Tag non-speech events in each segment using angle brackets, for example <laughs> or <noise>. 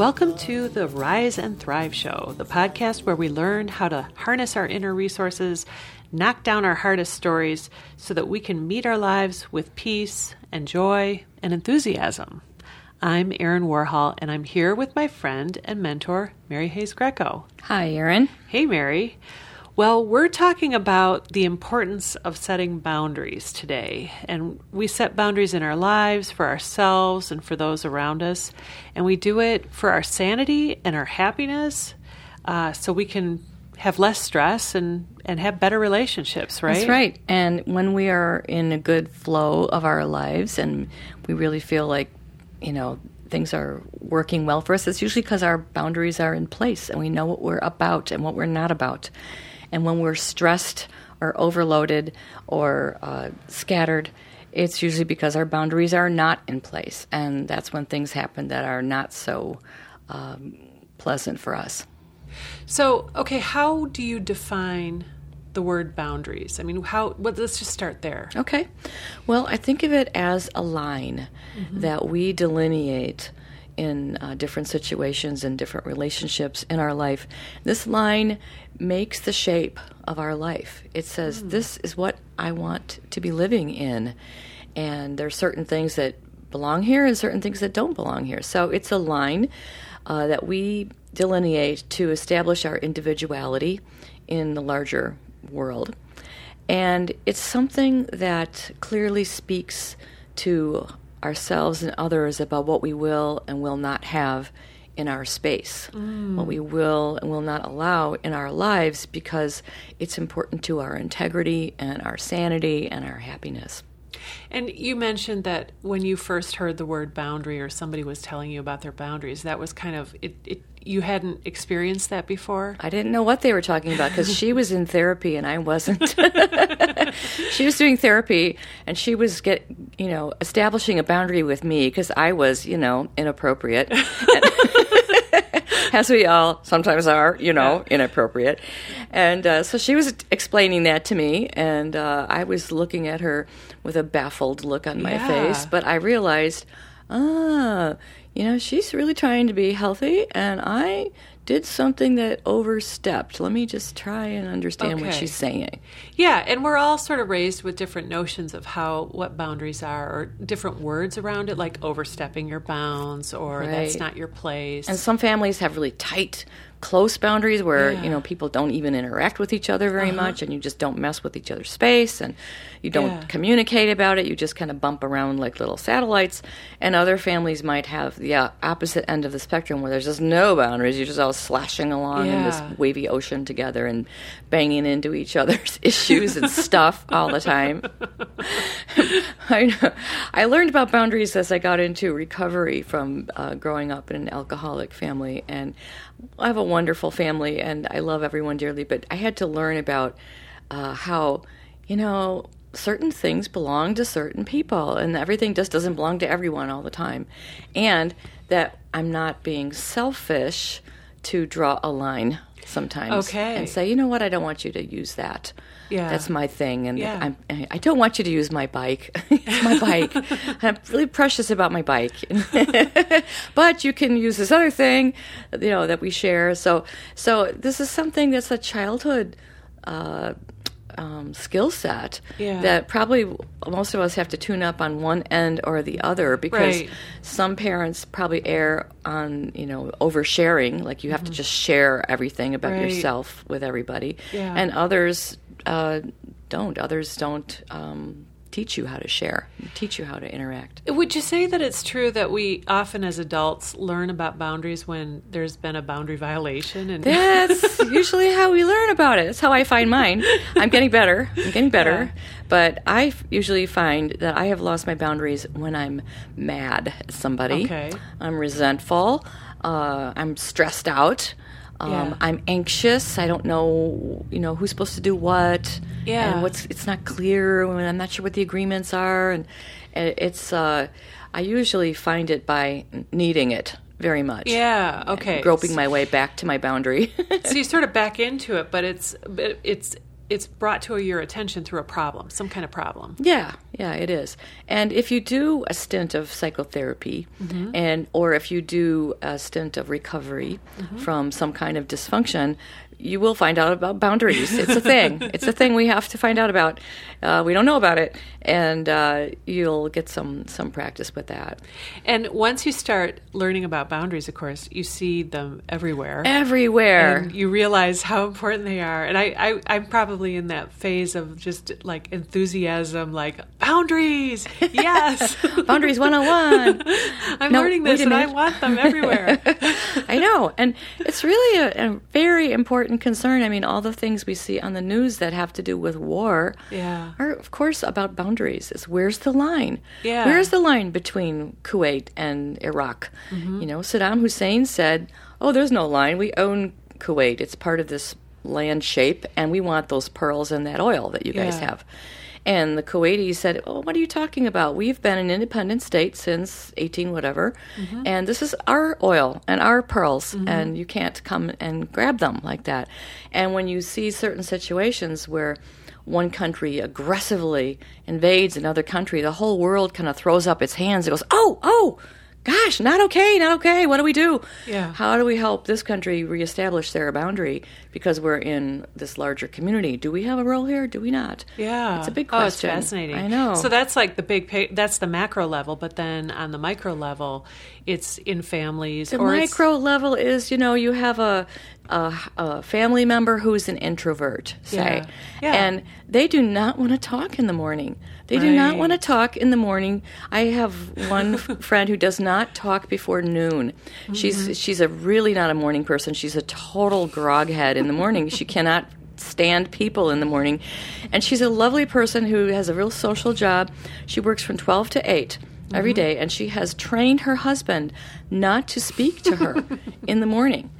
Welcome to the Rise and Thrive Show, the podcast where we learn how to harness our inner resources, knock down our hardest stories, so that we can meet our lives with peace and joy and enthusiasm. I'm Erin Warhol, and I'm here with my friend and mentor, Mary Hayes Grieco. Hi, Erin. Hey, Mary. Well, we're talking about the importance of setting boundaries today. And we set boundaries in our lives for ourselves and for those around us. And we do it for our sanity and our happiness uh, so we can have less stress and, and have better relationships, right? That's right. And when we are in a good flow of our lives and we really feel like, you know, things are working well for us, it's usually because our boundaries are in place and we know what we're about and what we're not about. And when we're stressed or overloaded or uh, scattered, it's usually because our boundaries are not in place. And that's when things happen that are not so um, pleasant for us. So, okay, how do you define the word boundaries? I mean, how? Well, let's just start there. Okay. Well, I think of it as a line mm-hmm. that we delineate in uh, different situations and different relationships in our life. This line makes the shape of our life. It says, mm. This is what I want to be living in. And there are certain things that belong here and certain things that don't belong here. So it's a line uh, that we delineate to establish our individuality in the larger world. And it's something that clearly speaks to ourselves and others about what we will and will not have in our space, mm. what we will and will not allow in our lives because it's important to our integrity and our sanity and our happiness. And you mentioned that when you first heard the word boundary or somebody was telling you about their boundaries, that was kind of it, it you hadn't experienced that before? I didn't know what they were talking about because she was in therapy and I wasn't. <laughs> she was doing therapy and she was get you know establishing a boundary with me because I was you know inappropriate. <laughs> <laughs> as we all sometimes are, you know, inappropriate. And uh, so she was explaining that to me, and uh, I was looking at her with a baffled look on my yeah. face. But I realized, ah, you know, she's really trying to be healthy, and I did something that overstepped. Let me just try and understand okay. what she's saying. Yeah, and we're all sort of raised with different notions of how what boundaries are or different words around it like overstepping your bounds or right. that's not your place. And some families have really tight close boundaries where yeah. you know people don't even interact with each other very uh-huh. much and you just don't mess with each other's space and you don't yeah. communicate about it you just kind of bump around like little satellites and other families might have the uh, opposite end of the spectrum where there's just no boundaries you're just all slashing along yeah. in this wavy ocean together and banging into each other's <laughs> issues and stuff all the time <laughs> I know. I learned about boundaries as I got into recovery from uh, growing up in an alcoholic family and I have a wonderful family and I love everyone dearly, but I had to learn about uh, how, you know, certain things belong to certain people and everything just doesn't belong to everyone all the time. And that I'm not being selfish to draw a line sometimes okay. and say, you know what, I don't want you to use that. Yeah. That's my thing. And yeah. I'm, I don't want you to use my bike. <laughs> it's my bike. <laughs> I'm really precious about my bike. <laughs> but you can use this other thing, you know, that we share. So, so this is something that's a childhood uh, um, skill set yeah. that probably most of us have to tune up on one end or the other because right. some parents probably err on you know oversharing like you have mm-hmm. to just share everything about right. yourself with everybody yeah. and others uh, don't. Others don't um, teach you how to share, teach you how to interact. Would you say that it's true that we often, as adults, learn about boundaries when there's been a boundary violation? And that's <laughs> usually how we learn about it. That's how I find mine. I'm getting better. I'm getting better. Yeah. But I usually find that I have lost my boundaries when I'm mad at somebody. Okay. I'm resentful. Uh, I'm stressed out. Um, yeah. I'm anxious. I don't know, you know, who's supposed to do what. Yeah. And what's it's not clear. And I'm not sure what the agreements are. And it's uh, I usually find it by needing it very much. Yeah. Okay. Groping my way back to my boundary. <laughs> so you sort of back into it, but it's it's it's brought to your attention through a problem, some kind of problem. Yeah. Yeah, it is. And if you do a stint of psychotherapy, and or if you do a stint of recovery from some kind of dysfunction, you will find out about boundaries. It's a thing. <laughs> it's a thing we have to find out about. Uh, we don't know about it, and uh, you'll get some some practice with that. And once you start learning about boundaries, of course, you see them everywhere. Everywhere. And you realize how important they are. And I, I, I'm probably in that phase of just like enthusiasm, like boundaries, yes. <laughs> boundaries 101. <laughs> I'm No, learning this and I want them everywhere. <laughs> I know. And it's really a, a very important concern. I mean, all the things we see on the news that have to do with war Yeah. are, of course, about boundaries. It's where's the line? Yeah. Where's the line between Kuwait and Iraq? Mm-hmm. You know, Saddam Hussein said, oh, there's no line. We own Kuwait. It's part of this land shape, and we want those pearls and that oil that you guys Yeah. have. And the Kuwaitis said, "Oh, what are you talking about? We've been an independent state since 18 whatever, Mm-hmm. and this is our oil and our pearls, and you can't come and grab them like that." And when you see certain situations where one country aggressively invades another country, the whole world kind of throws up its hands and goes, "Oh, oh." Gosh, not okay, not okay. What do we do? Yeah. How do we help this country reestablish their boundary because we're in this larger community? Do we have a role here? Do we not? Yeah, It's a big Oh, it's question. fascinating. I know. So that's like the big. That's the macro level, but then on the micro level, it's in families The or micro level is, you know, you have a, a, a family member who's an introvert, say, Yeah. Yeah. and they do not want to talk in the morning. They do not want to talk in the morning. I have one <laughs> friend who does not talk before noon. Mm-hmm. She's she's a really not a morning person. She's a total groghead in the morning. she cannot stand people in the morning, and she's a lovely person who has a real social job. She works from twelve to eight every Mm-hmm. day, and she has trained her husband not to speak to her <laughs> in the morning.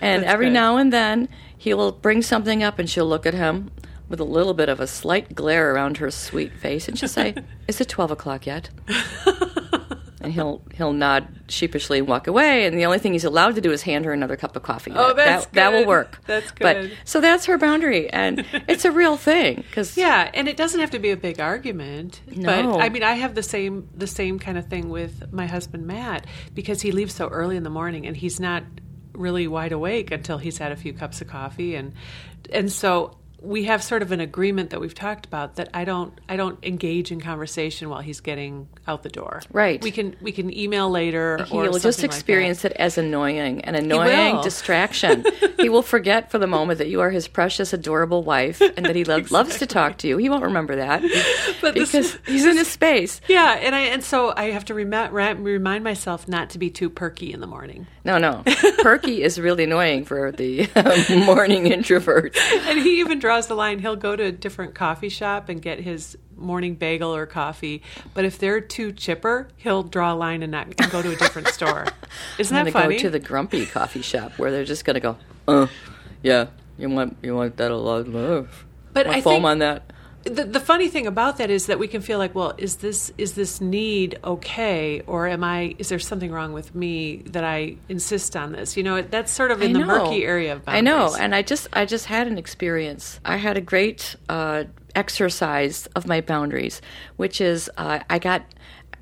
And That's every good. now and then he will bring something up, and she'll look at him with a little bit of a slight glare around her sweet face, and she'll say, <laughs> "Is it twelve o'clock yet?" <laughs> and he'll he'll nod sheepishly and walk away. And the only thing he's allowed to do is hand her another cup of coffee. Oh, that, that's that, that will work. That's good. But so that's her boundary, and <laughs> it's a real thing because Yeah, and it doesn't have to be a big argument. No. But I mean, I have the same the same kind of thing with my husband Matt because he leaves so early in the morning and he's not really wide awake until he's had a few cups of coffee and and so we have sort of an agreement that we've talked about that I don't I don't engage in conversation while he's getting out the door. Right. We can we can email later He'll just something like experience it as annoying, an annoying will. distraction. <laughs> he will forget for the moment that you are his precious, adorable wife and that he lo- <laughs> loves to talk to you. He won't remember that <laughs> But this- because he's in his space. Yeah, and I and so I have to ra- remind myself not to be too perky in the morning. No, no. Perky is really annoying for the um, morning introvert. and he even draws the line. He'll go to a different coffee shop and get his morning bagel or coffee. But if they're too chipper, he'll draw a line and not and go to a different store. <laughs> Isn't I'm that funny? go to the grumpy coffee shop where they're just gonna go, uh, yeah, you want you want that a lot of But I foam think- on that. The, the funny thing about that is that we can feel like, well, is this is this need okay, or am I? Is there something wrong with me that I insist on this? You know, that's sort of in the murky area of boundaries. I know, and I just I just had an experience. I had a great uh, exercise of my boundaries, which is uh, I got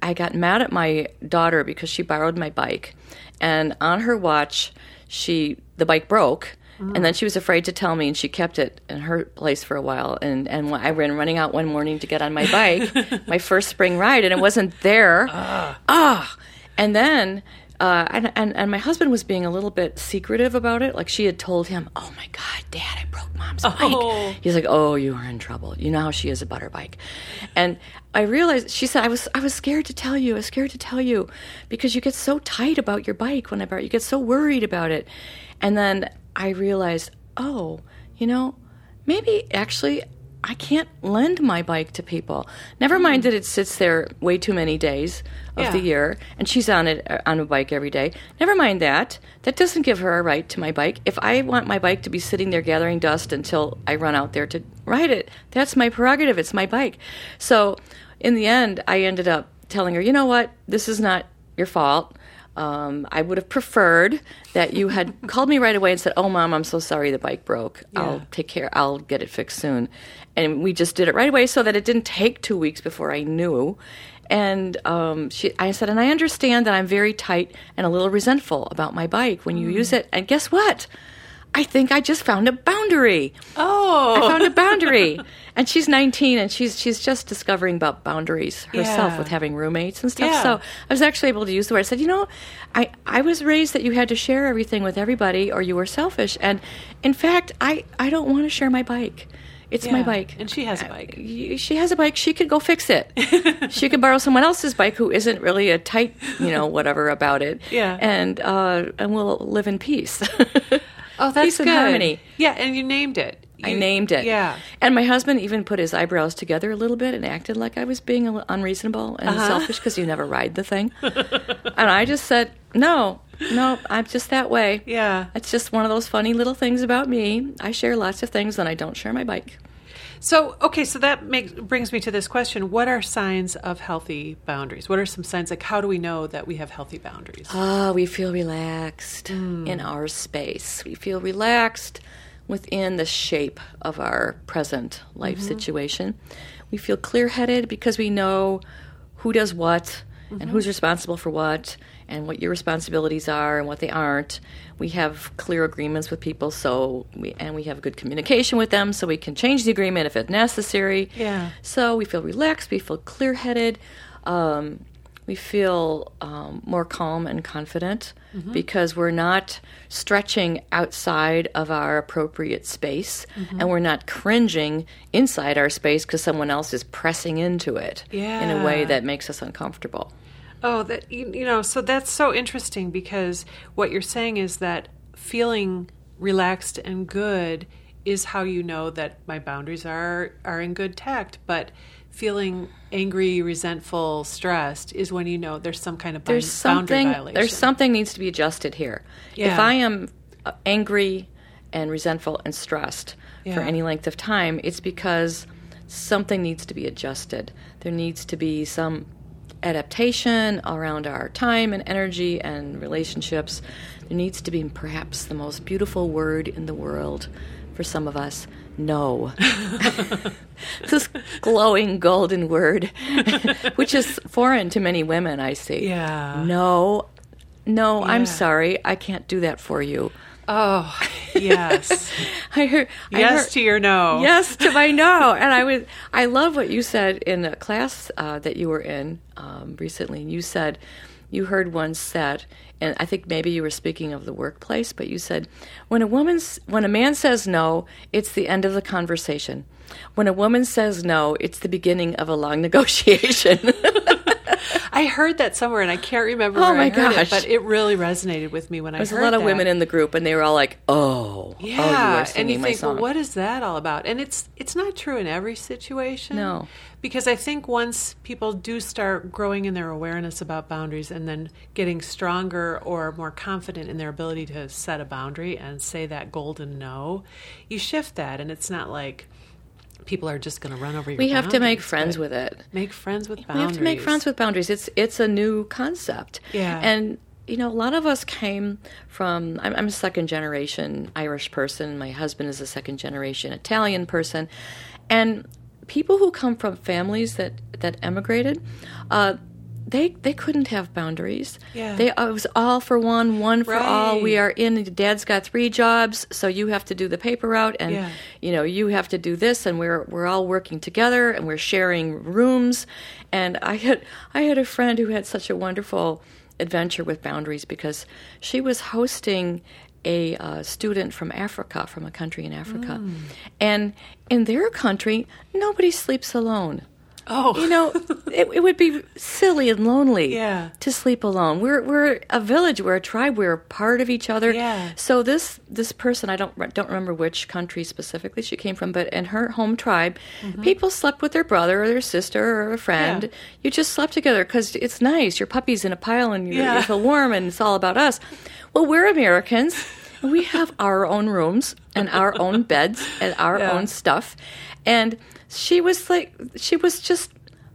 I got mad at my daughter because she borrowed my bike, and on her watch, she the bike broke. And then she was afraid to tell me, and she kept it in her place for a while. And and when I ran running out one morning to get on my <laughs> bike, my first spring ride, and it wasn't there. Ah, and then uh, and, and and my husband was being a little bit secretive about it. Like she had told him, "Oh my God, Dad, I broke Mom's Oh. bike." He's like, "Oh, you are in trouble. You know how she is about her bike." And I realized she said, "I was I was scared to tell you. I was scared to tell you because you get so tight about your bike whenever You get so worried about it." And then I realized, oh, you know, maybe actually I can't lend my bike to people. Never mind that it sits there way too many days of the year, and she's on it uh, on a bike every day. Never mind that. That doesn't give her a right to my bike. If I want my bike to be sitting there gathering dust until I run out there to ride it, that's my prerogative. It's my bike. So, in the end, I ended up telling her, you know what? This is not your fault. Um, I would have preferred that you had <laughs> called me right away and said, "Oh, mom, I'm so sorry the bike broke. Yeah. I'll take care. I'll get it fixed soon." And we just did it right away, so that it didn't take two weeks before I knew. And um, she, I said, and I understand that I'm very tight and a little resentful about my bike when you use it. And guess what? I think I just found a boundary. Oh, I found a boundary. <laughs> and she's 19 and she's she's just discovering about boundaries herself Yeah. with having roommates and stuff. Yeah. So I was actually able to use the word. I said, you know, I, I was raised that you had to share everything with everybody or you were selfish. And in fact, I, I don't want to share my bike. It's my bike. And she has a bike. She has a bike. She could go fix it. <laughs> she could borrow someone else's bike who isn't really a tight, you know, whatever about it. Yeah. And uh, and we'll live in peace. <laughs> oh, that's peace good. and harmony. Yeah, and you named it. I named it. Yeah. And my husband even put his eyebrows together a little bit and acted like I was being unreasonable and Uh-huh. selfish because you never ride the thing. <laughs> and I just said, no, no, I'm just that way. Yeah. It's just one of those funny little things about me. I share lots of things and I don't share my bike. So, okay, so that makes brings me to this question: What are signs of healthy boundaries? What are some signs? Like, how do we know that we have healthy boundaries? Ah, we feel relaxed hmm. in our space. We feel relaxed within the shape of our present life mm-hmm. situation. We feel clear headed because we know who does what and who's mm-hmm. responsible for what and what your responsibilities are and what they aren't. We have clear agreements with people so we and we have good communication with them so we can change the agreement if it's necessary. Yeah. So we feel relaxed, we feel clear headed, um, we feel um, more calm and confident because we're not stretching outside of our appropriate space and we're not cringing inside our space because someone else is pressing into it in a way that makes us uncomfortable. Oh, that you, know, so that's so interesting because what you're saying is that feeling relaxed and good is how you know that my boundaries are are in good tact, but feeling angry, resentful, stressed is when you know there's some kind of there's boundary something violation. there's something needs to be adjusted here. If I am uh, angry and resentful and stressed for any length of time, it's because something needs to be adjusted. There needs to be some adaptation around our time and energy and relationships. There needs to be perhaps the most beautiful word in the world for some of us no. <laughs> this glowing golden word, <laughs> which is foreign to many women, I see. Yeah. No, no, Yeah. I'm sorry. I can't do that for you. Oh, yes. <laughs> I heard. I yes heard- to your no. Yes to my no. <laughs> And I was. I love what you said in a class uh, that you were in um, recently. You said you heard once said, and I think maybe you were speaking of the workplace, but you said when a woman's when a man says no, it's the end of the conversation. When a woman says no, it's the beginning of a long <laughs> negotiation. I heard that somewhere, and I can't remember Oh where I my heard gosh. it, but it really resonated with me when I There's a lot of that. women in the group, and they were all like, "Oh, oh, you Yeah, and you think, well, what is that all about? And it's it's not true in every situation. No. Because I think once people do start growing in their awareness about boundaries, and then getting stronger or more confident in their ability to set a boundary and say that golden no, you shift that, and it's not like people are just going to run over your. we have to make friends with it. Make friends with boundaries. We have to make friends with boundaries. It's it's a new concept. Yeah. And you know, a lot of us came from. I'm, I'm a second generation Irish person. My husband is a second generation Italian person, and people who come from families that that emigrated. Uh, they, they couldn't have boundaries. Yeah. They it was all for one, one for all. We are in. Dad's got three jobs, so you have to do the paper route, and Yeah. you know you have to do this and we're we're all working together and we're sharing rooms and i had i had a friend who had such a wonderful adventure with boundaries because she was hosting a uh, student from africa from a country in africa Mm. and in their country nobody sleeps alone Oh, you know, it, it would be silly and lonely Yeah. to sleep alone. We're we're a village, we're a tribe, we're a part of each other. Yeah. So this this person, I don't don't remember which country specifically she came from, but in her home tribe, people slept with their brother or their sister or a friend. Mm-hmm. Yeah. You just slept together because it's nice. Your puppy's in a pile and you Yeah. you feel warm, and it's all about us. Well, we're Americans. We have our own rooms and our own beds and our <laughs> Yeah. own stuff. And she was like, she was just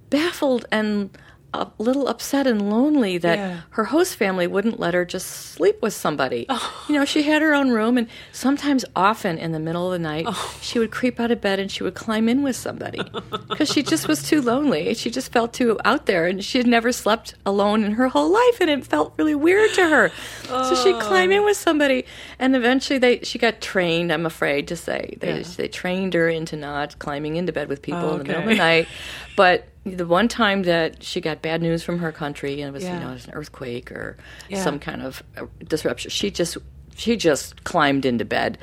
baffled and a little upset and lonely that Yeah. her host family wouldn't let her just sleep with somebody. Oh. You know, she had her own room, and sometimes, often in the middle of the night, oh. she would creep out of bed and she would climb in with somebody <laughs> because she just was too lonely. She just felt too out there, and she had never slept alone in her whole life, and it felt really weird to her. So she'd oh. climb in with somebody, and eventually, they she got trained. I'm afraid to say they Yeah. they trained her into not climbing into bed with people in the middle of the night. But the one time that she got bad news from her country and it was Yeah. you know it was an earthquake or Yeah. some kind of disruption, she just she just climbed into bed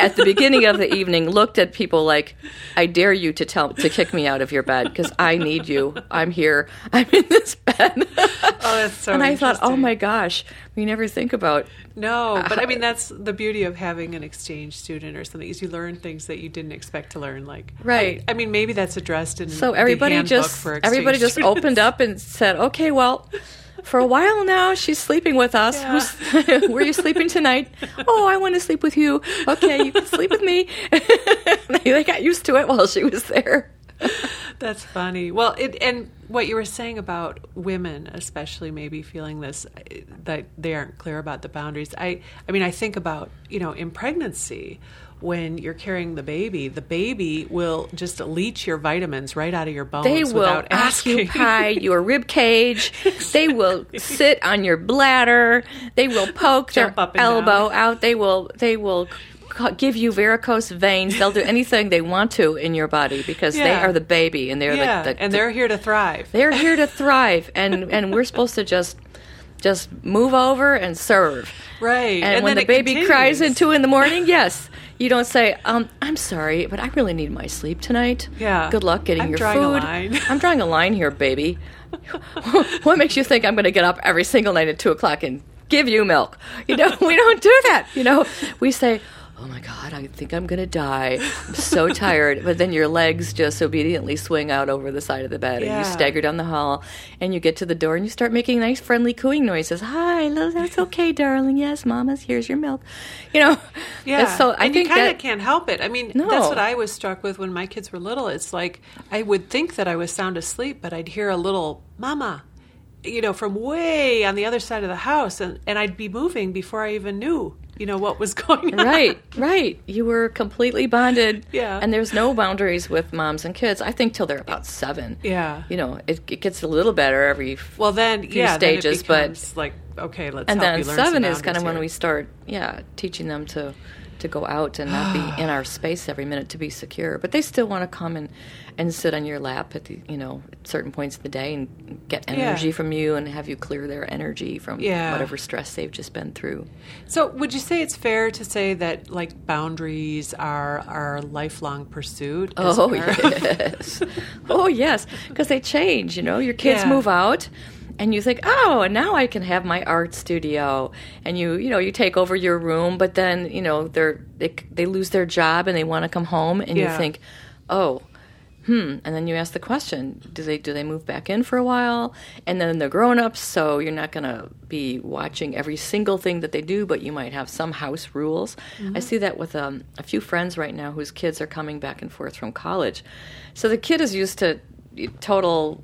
at the beginning of the <laughs> evening. Looked at people like, "I dare you to tell to kick me out of your bed because I need you. I'm here. I'm in this bed." <laughs> Oh, that's so and I thought, "Oh my gosh, we never think about No, but I mean that's the beauty of having an exchange student or something is you learn things that you didn't expect to learn. Like, Right. I, I mean, maybe that's addressed in So the everybody just for exchange everybody just students. opened up and said, "Okay, well, for a while now, she's sleeping with us. Yeah. Who's, <laughs> where you sleeping tonight? Oh, I want to sleep with you. Okay, you can sleep with me." <laughs> they got used to it while she was there. That's funny. Well, it, and what you were saying about women, especially maybe feeling this that they aren't clear about the boundaries. I, I mean, I think about you know in pregnancy when you're carrying the baby, the baby will just leach your vitamins right out of your bones They will occupy <laughs> your rib cage. They will sit on your bladder. They will poke Jump their elbow down. out. They will. They will. Give you varicose veins. They'll do <laughs> anything they want to in your body because they are the baby and they're yeah, the, the, and they're here to thrive. They're here to <laughs> thrive, and and we're supposed to just just move over and serve. Right. And, And when then the baby cries at two in the morning, yes, you don't say, um, "I'm sorry, but I really need my sleep tonight." Yeah. Good luck getting I'm your drawing a food. line. I'm drawing a line here, baby. <laughs> what makes you think I'm going to get up every single night at two o'clock and give you milk? You know, <laughs> we don't do that. You know, we say. Oh my God, I think I'm gonna die. I'm so <laughs> tired. But then your legs just obediently swing out over the side of the bed and you stagger down the hall and you get to the door and you start making nice friendly cooing noises. Hi, that's <laughs> okay, darling. Yes, mama's here's your milk. You know. Yeah. So I and think you kind of can't help it. I mean, No. that's what I was struck with when my kids were little. It's like I would think that I was sound asleep, but I'd hear a little mama, you know, from way on the other side of the house, and, and I'd be moving before I even knew, you know, what was <laughs> going on. right, right. You were completely bonded. Yeah. And there's no boundaries with moms and kids. I think till they're about seven. Yeah. You know, it, it gets a little better every. Well, then, few yeah, stages, then it but- becomes like, okay, let's and help then you learn some seven is kind of boundaries when we start, yeah, teaching them to to go out and not be <sighs> in our space every minute to be secure. But they still want to come and and sit on your lap at the you know at certain points of the day and get Yeah. energy from you and have you clear their energy from Yeah. whatever stress they've just been through. So, would you say it's fair to say that like boundaries are our lifelong pursuit? Oh, <laughs> oh yes, oh yes, because they change. You know, your kids Yeah. move out, and you think, oh, and now I can have my art studio, and you you know you take over your room, but then you know they're they they lose their job and they want to come home, and Yeah. you think, oh. Hmm. And then you ask the question: Do they do they move back in for a while? And then they're grown ups, so you're not going to be watching every single thing that they do, but you might have some house rules. I see that with um, a few friends right now whose kids are coming back and forth from college. So the kid is used to total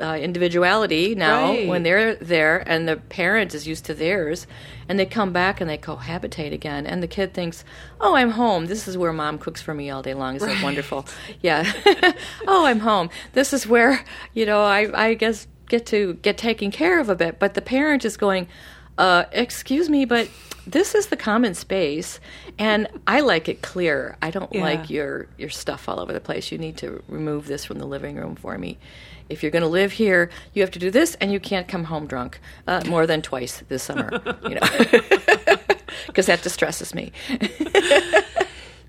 uh, individuality now Right. when they're there, and the parent is used to theirs, and they come back and they cohabitate again, and the kid thinks, "Oh, I'm home. This is where mom cooks for me all day long. Isn't wonderful? Yeah. <laughs> oh, I'm home. This is where you know I I guess get to get taken care of a bit." But the parent is going, uh, "Excuse me, but." This is the common space, and I like it clear. I don't Yeah. like your your stuff all over the place. You need to remove this from the living room for me. If you're going to live here, you have to do this, and you can't come home drunk uh, more than twice this summer. You know, <laughs> because that distresses me. <laughs>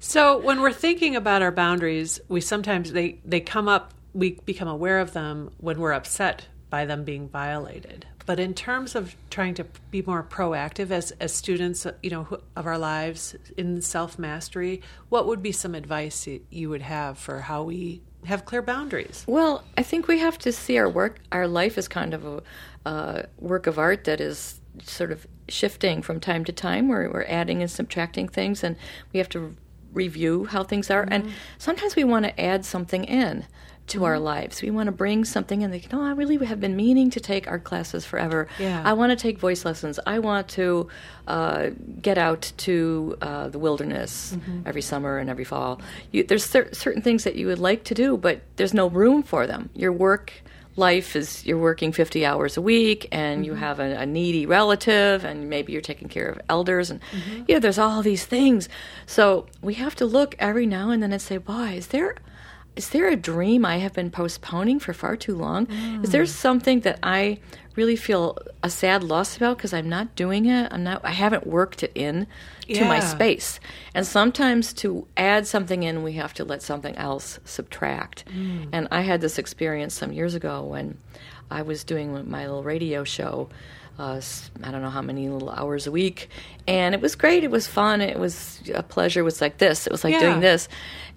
So when we're thinking about our boundaries, we sometimes they they come up. We become aware of them when we're upset by them being violated. But in terms of trying to be more proactive as as students, you know, of our lives in self mastery, what would be some advice you would have for how we have clear boundaries? Well, I think we have to see our work, our life as kind of a uh, work of art that is sort of shifting from time to time. Where we're adding and subtracting things, and we have to review how things are. And sometimes we want to add something in to mm-hmm. our lives. We want to bring something and they go, oh, I really have been meaning to take art classes forever. Yeah. I want to take voice lessons. I want to uh, get out to uh, the wilderness mm-hmm. every summer and every fall. You, there's cer- certain things that you would like to do, but there's no room for them. Your work life is you're working 50 hours a week and mm-hmm. you have a, a, needy relative and maybe you're taking care of elders and mm-hmm. you know there's all these things so we have to look every now and then and say boy is there is there a dream I have been postponing for far too long? Mm. Is there mm. something that I really feel a sad loss about because I'm not doing it? I'm not. I haven't worked it in to yeah. my space. And sometimes to add something in, we have to let something else subtract. Mm. And I had this experience some years ago when I was doing my little radio show. Uh, I don't know how many little hours a week, and it was great. It was fun. It was a pleasure. It was like this. It was like yeah. doing this,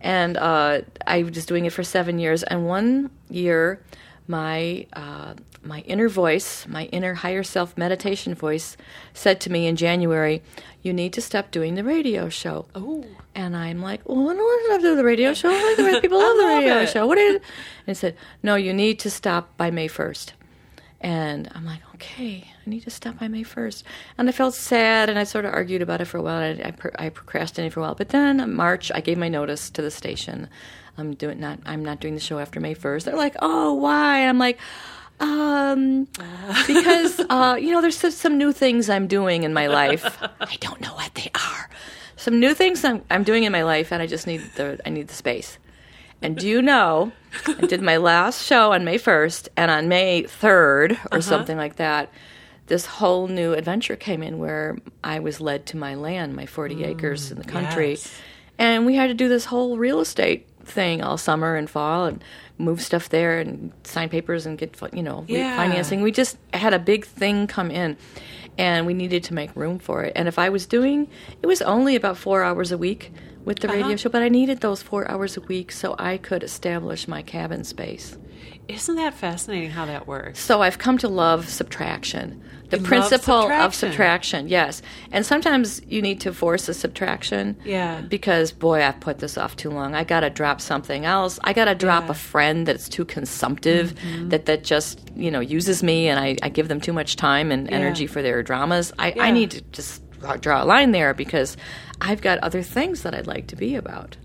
and uh, I was doing it for seven years. And one year, my uh, my inner voice, my inner higher self meditation voice, said to me in January, "You need to stop doing the radio show." Oh, and I'm like, "Well, I don't want to do the radio show. Like the <laughs> people love, love the radio it. show. What is?" And it said, "No, you need to stop by May 1st. And I'm like, okay, I need to stop by May 1st. And I felt sad and I sort of argued about it for a while. I, I, I procrastinated for a while. But then in March, I gave my notice to the station. I'm doing not. I'm not doing the show after May 1st. They're like, oh, why? And I'm like, um, <laughs> because uh, you know, there's some new things I'm doing in my life. <laughs> I don't know what they are. Some new things I'm, I'm doing in my life, and I just need the I need the space. And do you know, I did my last show on May 1st, and on May 3rd, or uh-huh. something like that, this whole new adventure came in where I was led to my land, my 40 mm, acres in the country. Yes. And we had to do this whole real estate thing all summer and fall and move stuff there and sign papers and get, you know, yeah. financing. We just had a big thing come in and we needed to make room for it. And if I was doing, it was only about four hours a week with the uh-huh. radio show, but I needed those four hours a week so I could establish my cabin space. Isn't that fascinating how that works? So I've come to love subtraction. The you principle subtraction. of subtraction, yes. And sometimes you need to force a subtraction. Yeah. Because, boy, I've put this off too long. I got to drop something else. I got to drop yeah. a friend that's too consumptive, mm-hmm. that, that just, you know, uses me and I, I give them too much time and yeah. energy for their dramas. I, yeah. I need to just draw a line there because I've got other things that I'd like to be about.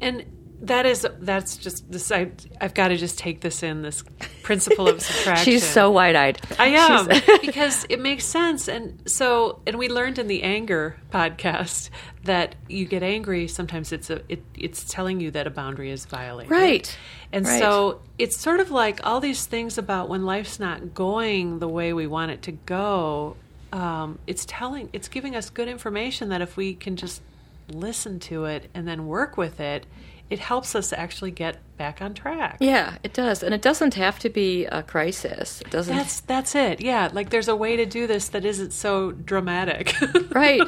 And that is that's just this I, have got to just take this in this principle of <laughs> subtraction. She's so wide-eyed. I am <laughs> because it makes sense. And so and we learned in the anger podcast that you get angry sometimes it's a it, it's telling you that a boundary is violated. Right. And right. so it's sort of like all these things about when life's not going the way we want it to go um, it's telling it's giving us good information that if we can just listen to it and then work with it it helps us actually get back on track. Yeah, it does, and it doesn't have to be a crisis. It doesn't. That's that's it. Yeah, like there's a way to do this that isn't so dramatic. <laughs> right,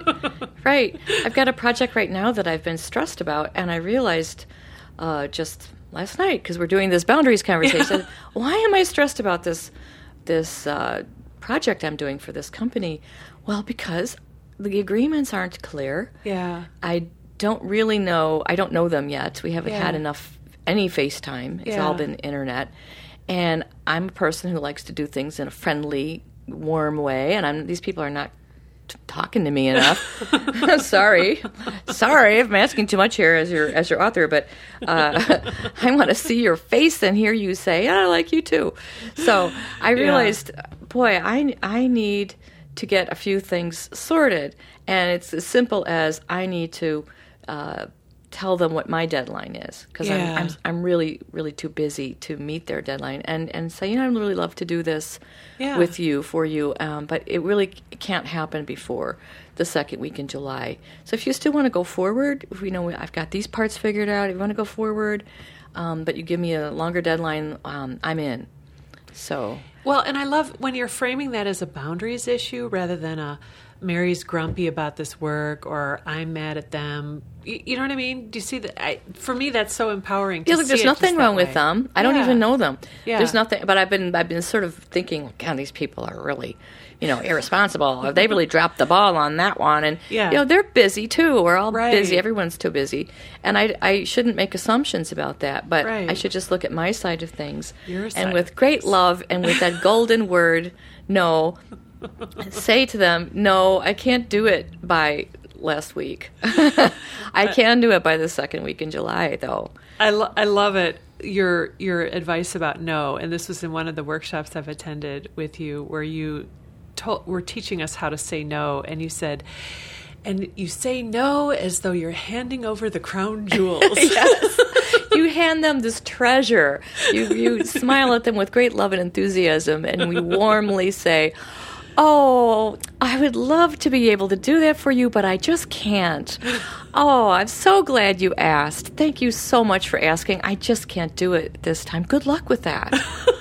right. I've got a project right now that I've been stressed about, and I realized uh, just last night because we're doing this boundaries conversation. Yeah. Why am I stressed about this this uh, project I'm doing for this company? Well, because the agreements aren't clear. Yeah. I don't really know. I don't know them yet. We haven't yeah. had enough any FaceTime. It's yeah. all been internet. And I'm a person who likes to do things in a friendly, warm way. And I'm, these people are not t- talking to me enough. <laughs> <laughs> sorry, sorry, I'm asking too much here as your as your author, but uh, <laughs> I want to see your face and hear you say, "I like you too." So I realized, yeah. boy, I I need to get a few things sorted, and it's as simple as I need to uh, tell them what my deadline is because yeah. I'm, I'm, I'm really really too busy to meet their deadline and and say you know I'd really love to do this yeah. with you for you um, but it really can't happen before the second week in July so if you still want to go forward if you know I've got these parts figured out if you want to go forward um, but you give me a longer deadline um, I'm in so well and I love when you're framing that as a boundaries issue rather than a Mary's grumpy about this work or I'm mad at them. You, you know what I mean? Do you see that? I, for me, that's so empowering. Yeah, look, there's nothing wrong with them. I don't even know them. Yeah. There's nothing, but I've been I've been sort of thinking, God, these people are really, you know, irresponsible. they really dropped the ball on that one, and Yeah. you know, they're busy too. We're all Right. busy. Everyone's too busy, and I I shouldn't make assumptions about that. But Right. I should just look at my side of things, Your and with great love and with that golden word, no. Say to them, no, I can't do it by last week. <laughs> I can do it by the second week in July, though. I, lo- I love it. Your your advice about no, and this was in one of the workshops I've attended with you, where you told, were teaching us how to say no, and you said, and you say no as though you're handing over the crown jewels. <laughs> yes. <laughs> you hand them this treasure. You you smile at them with great love and enthusiasm, and we warmly say, "Oh, I would love to be able to do that for you, but I just can't. <gasps> Oh, I'm so glad you asked. Thank you so much for asking. I just can't do it this time. Good luck with that." <laughs>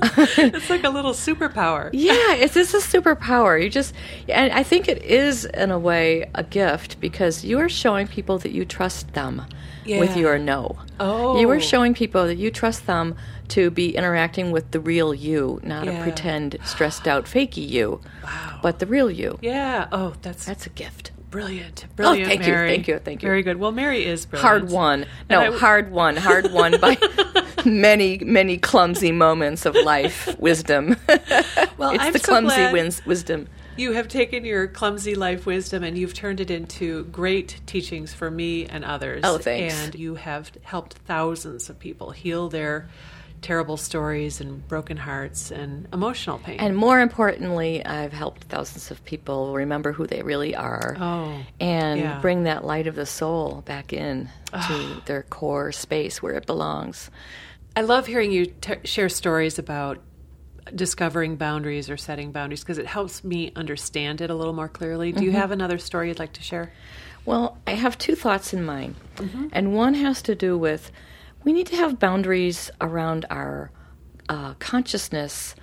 it's like a little superpower. Yeah, it's this a superpower. You just, and I think it is in a way a gift because you are showing people that you trust them with your no. Oh. you were oh. showing people that you trust them to be interacting with the real you, not a pretend, stressed out, fakey you, Wow. but the real you. Yeah. Oh, that's That's a gift. brilliant. Oh, brilliant, Oh, thank you, thank you, thank you. Very good. Well, Mary is brilliant. Hard won. No, I- <laughs> hard won. Hard won by <laughs> many, many clumsy moments of life <laughs> wisdom. Well, it's I'm the so clumsy wins wisdom. You have taken your clumsy life wisdom and you've turned it into great teachings for me and others. Oh, thanks. And you have helped thousands of people heal their terrible stories and broken hearts and emotional pain. And more importantly, I've helped thousands of people remember who they really are Oh, and yeah. bring that light of the soul back in to their core space where it belongs. I love hearing you t- share stories about discovering boundaries or setting boundaries because it helps me understand it a little more clearly. Do you Mm-hmm. have another story you'd like to share? Well, I have two thoughts in mind. And one has to do with we need to have boundaries around our uh, consciousness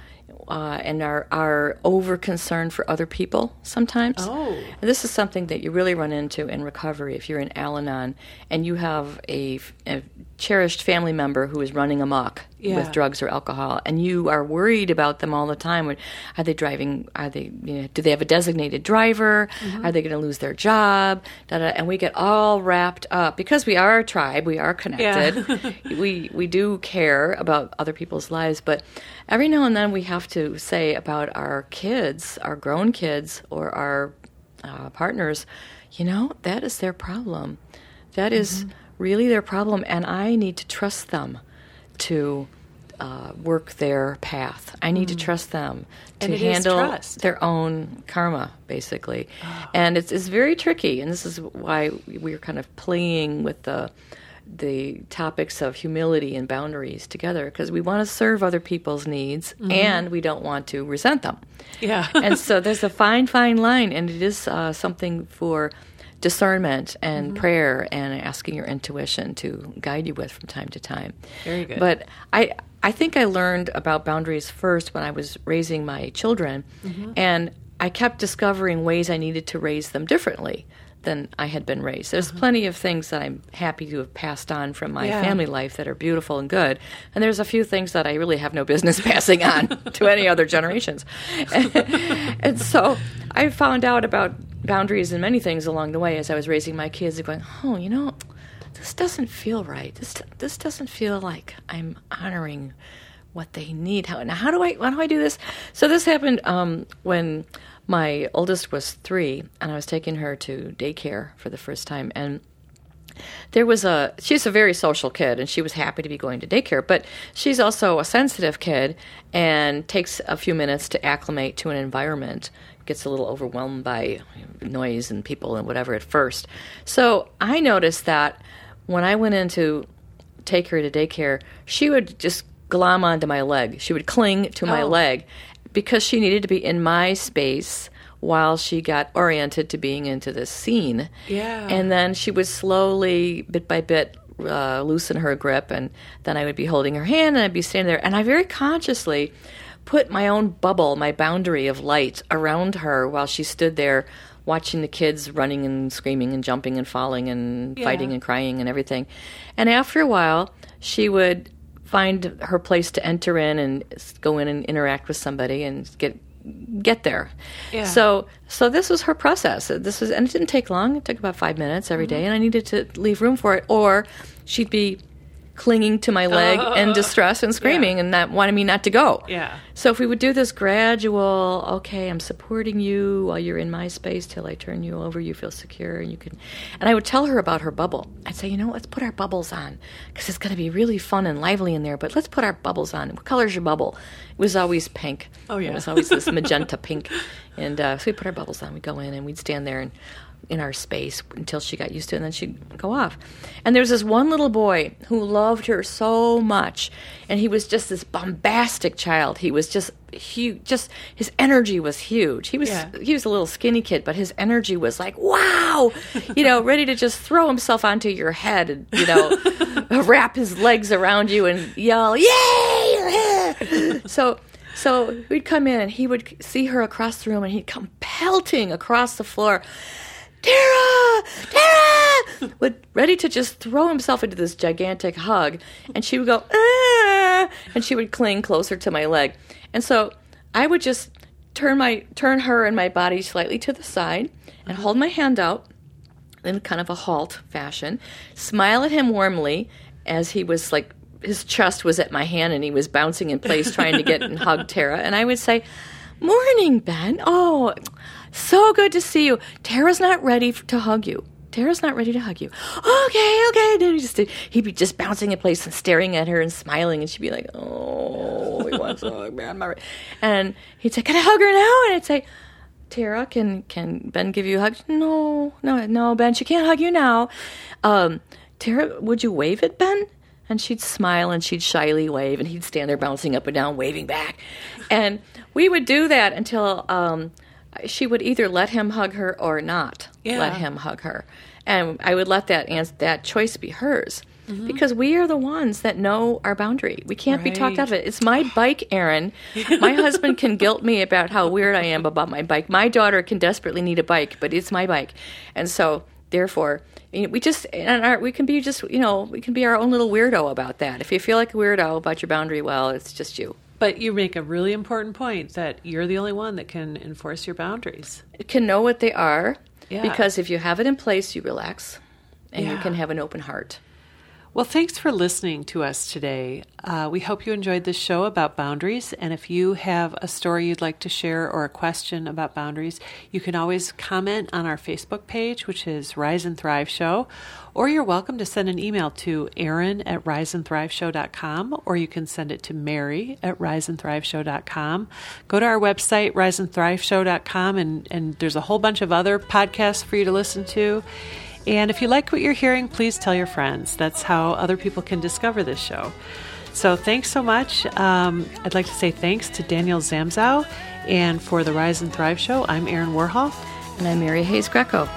uh, and our, our over concern for other people sometimes. Oh. And this is something that you really run into in recovery if you're in Al Anon and you have a, a cherished family member who is running amok Yeah. with drugs or alcohol, and you are worried about them all the time. Are they driving? Are they? You know, do they have a designated driver? Mm-hmm. Are they going to lose their job? Da, da, and we get all wrapped up because we are a tribe. We are connected. <laughs> we we do care about other people's lives, but every now and then we have to say about our kids, our grown kids, or our uh, partners, you know, that is their problem. That is Mm-hmm. Really their problem, and I need to trust them to uh, work their path. I need to trust them to Mm. And it is handle their own karma, basically. And it's, it's very tricky, and this is why we're kind of playing with the the topics of humility and boundaries together because we want to serve other people's needs and we don't want to resent them Yeah. and so there's a fine, fine line, and it is uh, something for discernment and Mm-hmm. prayer and asking your intuition to guide you with from time to time. Very good. But I, I think I learned about boundaries first when I was raising my children, Mm-hmm. and I kept discovering ways I needed to raise them differently than I had been raised. There's plenty of things that I'm happy to have passed on from my Uh-huh. Yeah. family life that are beautiful and good, and there's a few things that I really have no business <laughs> passing on to any other generations. <laughs> and so I found out about boundaries and many things along the way as I was raising my kids and going, oh, you know, this doesn't feel right. This this doesn't feel like I'm honoring what they need. How now? How do I? How do I do this? So this happened um, when my oldest was three, and I was taking her to daycare for the first time, and there was a she's a very social kid and she was happy to be going to daycare but she's also a sensitive kid and takes a few minutes to acclimate to an environment. Gets a little overwhelmed by noise and people and whatever at first. So i noticed that when i went in to take her to daycare she would just glom onto my leg. She would cling to my Oh. leg because she needed to be in my space while she got oriented to being into this scene Yeah. and then she would slowly, bit by bit, uh, loosen her grip, and then I would be holding her hand, and I'd be standing there, and I very consciously put my own bubble, my boundary of light around her while she stood there watching the kids running and screaming and jumping and falling and yeah. fighting and crying and everything. And after a while, she would find her place to enter in and go in and interact with somebody and get get there. Yeah. So so this was her process. This was and it didn't take long. It took about 5 minutes every mm-hmm. day and I needed to leave room for it or she'd be clinging to my leg uh, in distress and screaming yeah. and that wanted me not to go. Yeah. So if we would do this gradual, okay, I'm supporting you while you're in my space till I turn you over, you feel secure and you can and I would tell her about her bubble. I'd say, "You know, let's put our bubbles on because it's going to be really fun and lively in there, but let's put our bubbles on. What color's your bubble?" It was always pink. Oh yeah. It was always this <laughs> magenta pink. And uh, so we put our bubbles on. We'd go in and we'd stand there and in our space until she got used to it and then she'd go off. And there was this one little boy who loved her so much and he was just this bombastic child. He was just huge just his energy was huge. He was yeah. he was a little skinny kid, but his energy was like, wow, you know, <laughs> ready to just throw himself onto your head and, you know, <laughs> wrap his legs around you and yell, "Yay!" <laughs> so so we'd come in and he would see her across the room and he'd come pelting across the floor. Tara, Tara, would ready to just throw himself into this gigantic hug, and she would go, ah, and she would cling closer to my leg, and so I would just turn my turn her and my body slightly to the side and hold my hand out in kind of a halt fashion, smile at him warmly as he was like his chest was at my hand and he was bouncing in place trying to get and hug <laughs> Tara, and I would say, "Morning, Ben. Oh." So good to see you. Tara's not ready to hug you. Tara's not ready to hug you. Okay, okay. And just, he'd be just bouncing in place and staring at her and smiling, and she'd be like, "Oh, he wants to hug me." And he'd say, "Can I hug her now?" And I'd say, "Tara, can can Ben give you a hug?" No, no, no, Ben, she can't hug you now. Um, Tara, would you wave at Ben? And she'd smile and she'd shyly wave, and he'd stand there bouncing up and down, waving back. And we would do that until um, she would either let him hug her or not yeah. let him hug her, and I would let that ans- that choice be hers. Mm-hmm. Because we are the ones that know our boundary. We can't right. be talked out of it. It's my bike, Erin. my <laughs> husband can guilt me about how weird I am about my bike. My daughter can desperately need a bike, but it's my bike. And so, therefore, we just and our, we can be just you know we can be our own little weirdo about that. If you feel like a weirdo about your boundary, well, it's just you. But you make a really important point that you're the only one that can enforce your boundaries. Can know what they are. Yeah. Because if you have it in place, you relax and yeah. you can have an open heart. Well, thanks for listening to us today. Uh, we hope you enjoyed this show about boundaries. And if you have a story you'd like to share or a question about boundaries, you can always comment on our Facebook page, which is Rise and Thrive Show. Or you're welcome to send an email to Erin at riseandthriveshow.com, or you can send it to Mary at riseandthriveshow.com. Go to our website, riseandthriveshow.com, and, and there's a whole bunch of other podcasts for you to listen to. And if you like what you're hearing, please tell your friends. That's how other people can discover this show. So thanks so much. Um, I'd like to say thanks to Daniel Zamzow. And for the Rise and Thrive show, I'm Erin Warhol. And I'm Mary Hayes Grieco.